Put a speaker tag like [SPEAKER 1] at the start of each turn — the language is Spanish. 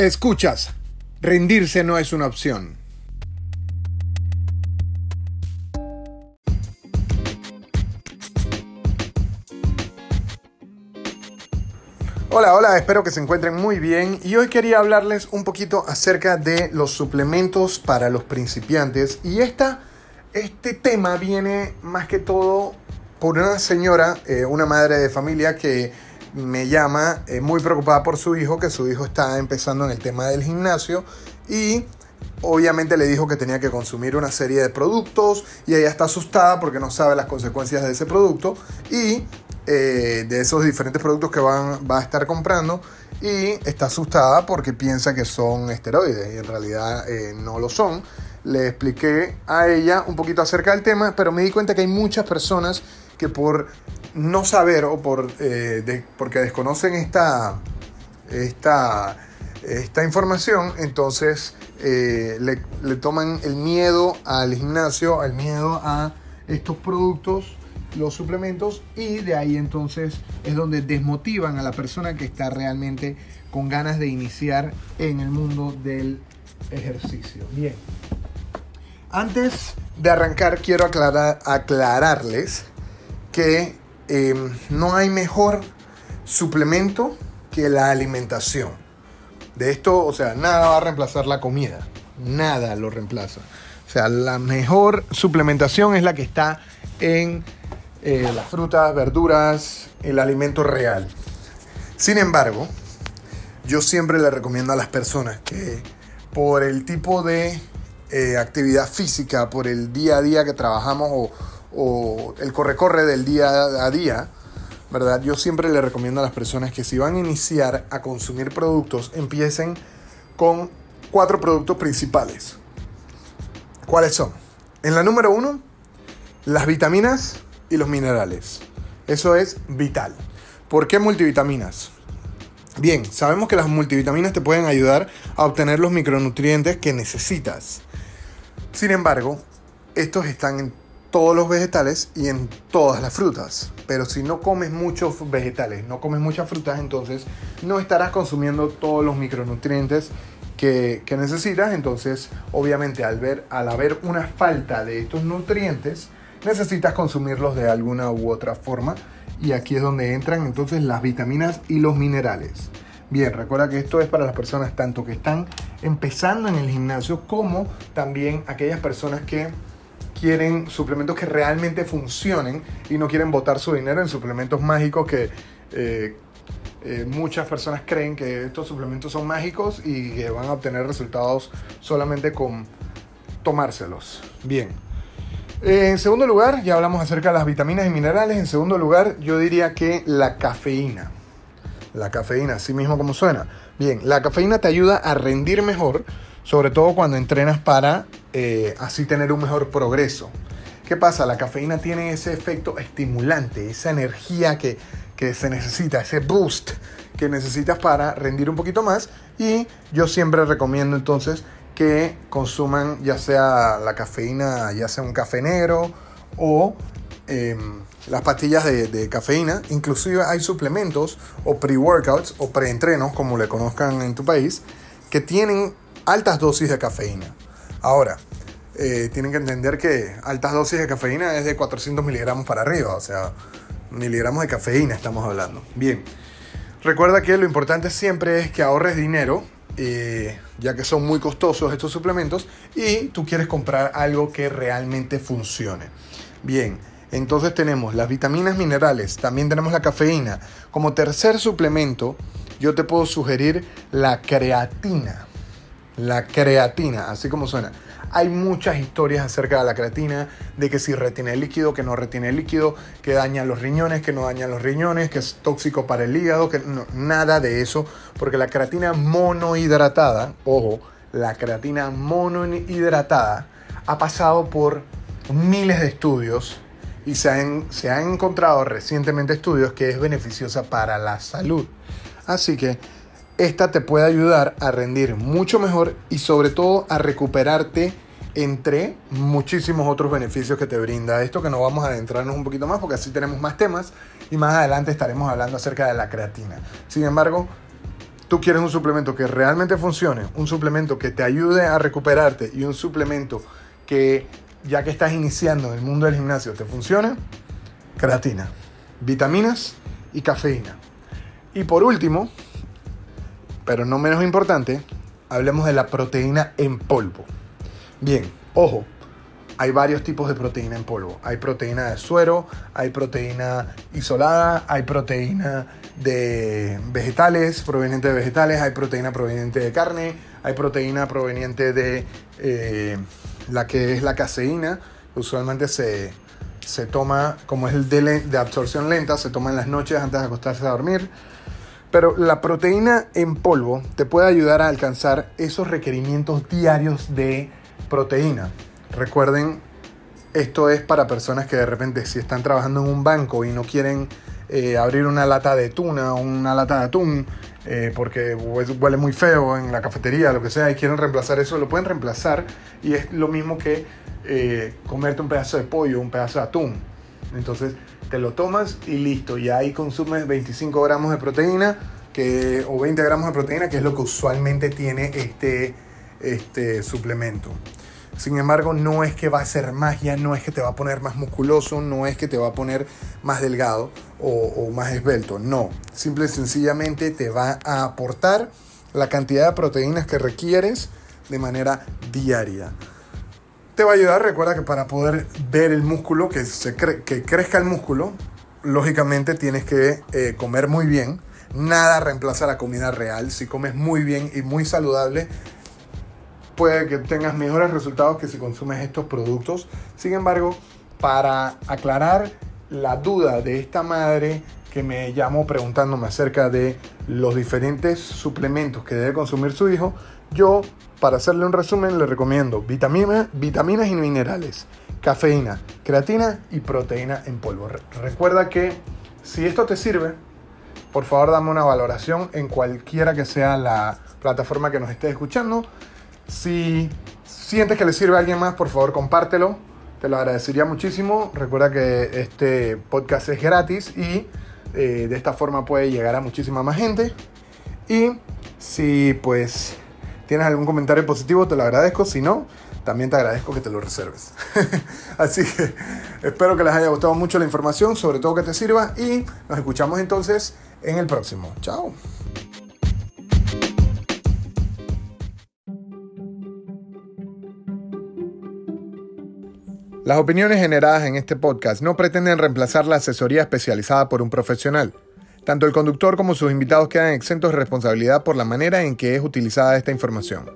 [SPEAKER 1] Escuchas, rendirse no es una opción. Hola, hola, espero que se encuentren muy bien y hoy quería hablarles un poquito acerca de los suplementos para los principiantes y esta, este tema viene más que todo por una señora, eh, una madre de familia que me llama eh, muy preocupada por su hijo, que su hijo está empezando en el tema del gimnasio y obviamente le dijo que tenía que consumir una serie de productos y ella está asustada porque no sabe las consecuencias de ese producto y eh, de esos diferentes productos que van, va a estar comprando y está asustada porque piensa que son esteroides y en realidad eh, no lo son. Le expliqué a ella un poquito acerca del tema, pero me di cuenta que hay muchas personas que por no saber o por, eh, porque desconocen esta, esta, esta información, entonces le, le toman el miedo al gimnasio, el miedo a estos productos los suplementos y de ahí entonces es donde desmotivan a la persona que está realmente con ganas de iniciar en el mundo del ejercicio. Bien, antes de arrancar quiero aclarar, aclararles que em, no hay mejor suplemento que la alimentación. De esto, o sea, nada va a reemplazar la comida, nada lo reemplaza. O sea, la mejor suplementación es la que está en eh, las frutas, verduras, el alimento real. Sin embargo, yo siempre le recomiendo a las personas que por el tipo de eh, actividad física, por el día a día que trabajamos o, o el corre-corre del día a día, ¿verdad? Yo siempre le recomiendo a las personas que si van a iniciar a consumir productos, empiecen con cuatro productos principales. ¿Cuáles son? En la número uno, las vitaminas y los minerales. Eso es vital. ¿Por qué multivitaminas? Bien, sabemos que las multivitaminas te pueden ayudar a obtener los micronutrientes que necesitas. Sin embargo, estos están en todos los vegetales y en todas las frutas. Pero si no comes muchos vegetales, no comes muchas frutas, entonces no estarás consumiendo todos los micronutrientes que, necesitas. Entonces, obviamente, al, ver, al haber una falta de estos nutrientes, necesitas consumirlos de alguna u otra forma. Y aquí es donde entran entonces las vitaminas y los minerales. Bien, recuerda que esto es para las personas tanto que están empezando en el gimnasio como también aquellas personas que quieren suplementos que realmente funcionen y no quieren botar su dinero en suplementos mágicos que eh, eh, muchas personas creen que estos suplementos son mágicos y que van a obtener resultados solamente con tomárselos. Bien. En segundo lugar, ya hablamos acerca de las vitaminas y minerales. En segundo lugar, yo diría que la cafeína. La cafeína, así mismo como suena. Bien, la cafeína te ayuda a rendir mejor, sobre todo cuando entrenas para eh, así tener un mejor progreso. ¿Qué pasa? La cafeína tiene ese efecto estimulante, esa energía que, que se necesita, ese boost que necesitas para rendir un poquito más. Y yo siempre recomiendo entonces que consuman ya sea la cafeína, ya sea un café negro o em, las pastillas de, cafeína. Inclusive hay suplementos o pre-workouts o pre-entrenos, como le conozcan en tu país, que tienen altas dosis de cafeína. Ahora, eh, tienen que entender que altas dosis de cafeína es de 400 miligramos para arriba, o sea, miligramos de cafeína estamos hablando. Bien, recuerda que lo importante siempre es que ahorres dinero eh, ya que son muy costosos estos suplementos, y tú quieres comprar algo que realmente funcione. Bien, entonces tenemos las vitaminas minerales, también tenemos la cafeína. Como tercer suplemento, yo te puedo sugerir la creatina. La creatina, así como suena. Hay muchas historias acerca de la creatina, de que si retiene líquido, que no retiene líquido, que daña los riñones, que no daña los riñones, que es tóxico para el hígado, que nada de eso, porque la creatina monohidratada, ojo, la creatina monohidratada ha pasado por miles de estudios y se han, se han encontrado recientemente estudios que es beneficiosa para la salud. Así que esta te puede ayudar a rendir mucho mejor y sobre todo a recuperarte entre muchísimos otros beneficios que te brinda esto que no vamos a adentrarnos un poquito más porque así tenemos más temas y más adelante estaremos hablando acerca de la creatina. Sin embargo, tú quieres un suplemento que realmente funcione, un suplemento que te ayude a recuperarte y un suplemento que ya que estás iniciando en el mundo del gimnasio te funcione, creatina, vitaminas y cafeína. Y por último, pero no menos importante, hablemos de la proteína en polvo. Bien, ojo, hay varios tipos de proteína en polvo. Hay proteína de suero, hay proteína isolada, hay proteína de vegetales, proveniente de vegetales, hay proteína proveniente de carne, hay proteína proveniente de eh, la que es la caseína, usualmente se, toma, como es de absorción lenta, se toma en las noches antes de acostarse a dormir. Pero la proteína en polvo te puede ayudar a alcanzar esos requerimientos diarios de proteína. Recuerden, esto es para personas que de repente si están trabajando en un banco y no quieren eh, abrir una lata de tuna o una lata de atún eh, porque huele muy feo en la cafetería, lo que sea, y quieren reemplazar eso, lo pueden reemplazar y es lo mismo que eh, comerte un pedazo de pollo, un pedazo de atún. Entonces te lo tomas y listo, y ahí consumes 25 gramos de proteína que, o 20 gramos de proteína, que es lo que usualmente tiene este, este suplemento. Sin embargo, no es que va a ser magia, no es que te va a poner más musculoso, no es que te va a poner más delgado o, más esbelto. No, simple y sencillamente te va a aportar la cantidad de proteínas que requieres de manera diaria. Te va a ayudar, recuerda que para poder ver el músculo, que, se que crezca el músculo, lógicamente tienes que eh, comer muy bien. Nada reemplaza la comida real. Si comes muy bien y muy saludable, puede que tengas mejores resultados que si consumes estos productos. Sin embargo, para aclarar la duda de esta madre que me llamó preguntándome acerca de los diferentes suplementos que debe consumir su hijo, yo, para hacerle un resumen, le recomiendo vitamina, vitaminas y minerales, cafeína, creatina y proteína en polvo. Recuerda que si esto te sirve, por favor dame una valoración en cualquiera que sea la plataforma que nos esté escuchando si sientes que le sirve a alguien más, por favor compártelo. Te lo agradecería muchísimo. Recuerda que este podcast es gratis y eh, de esta forma puede llegar a muchísima más gente. Y si pues tienes algún comentario positivo, te lo agradezco. Si no, también te agradezco que te lo reserves. Así que espero que les haya gustado mucho la información, sobre todo que te sirva. Y nos escuchamos entonces en el próximo. Chao. Las opiniones generadas en este podcast no pretenden reemplazar la asesoría especializada por un profesional. Tanto el conductor como sus invitados quedan exentos de responsabilidad por la manera en que es utilizada esta información.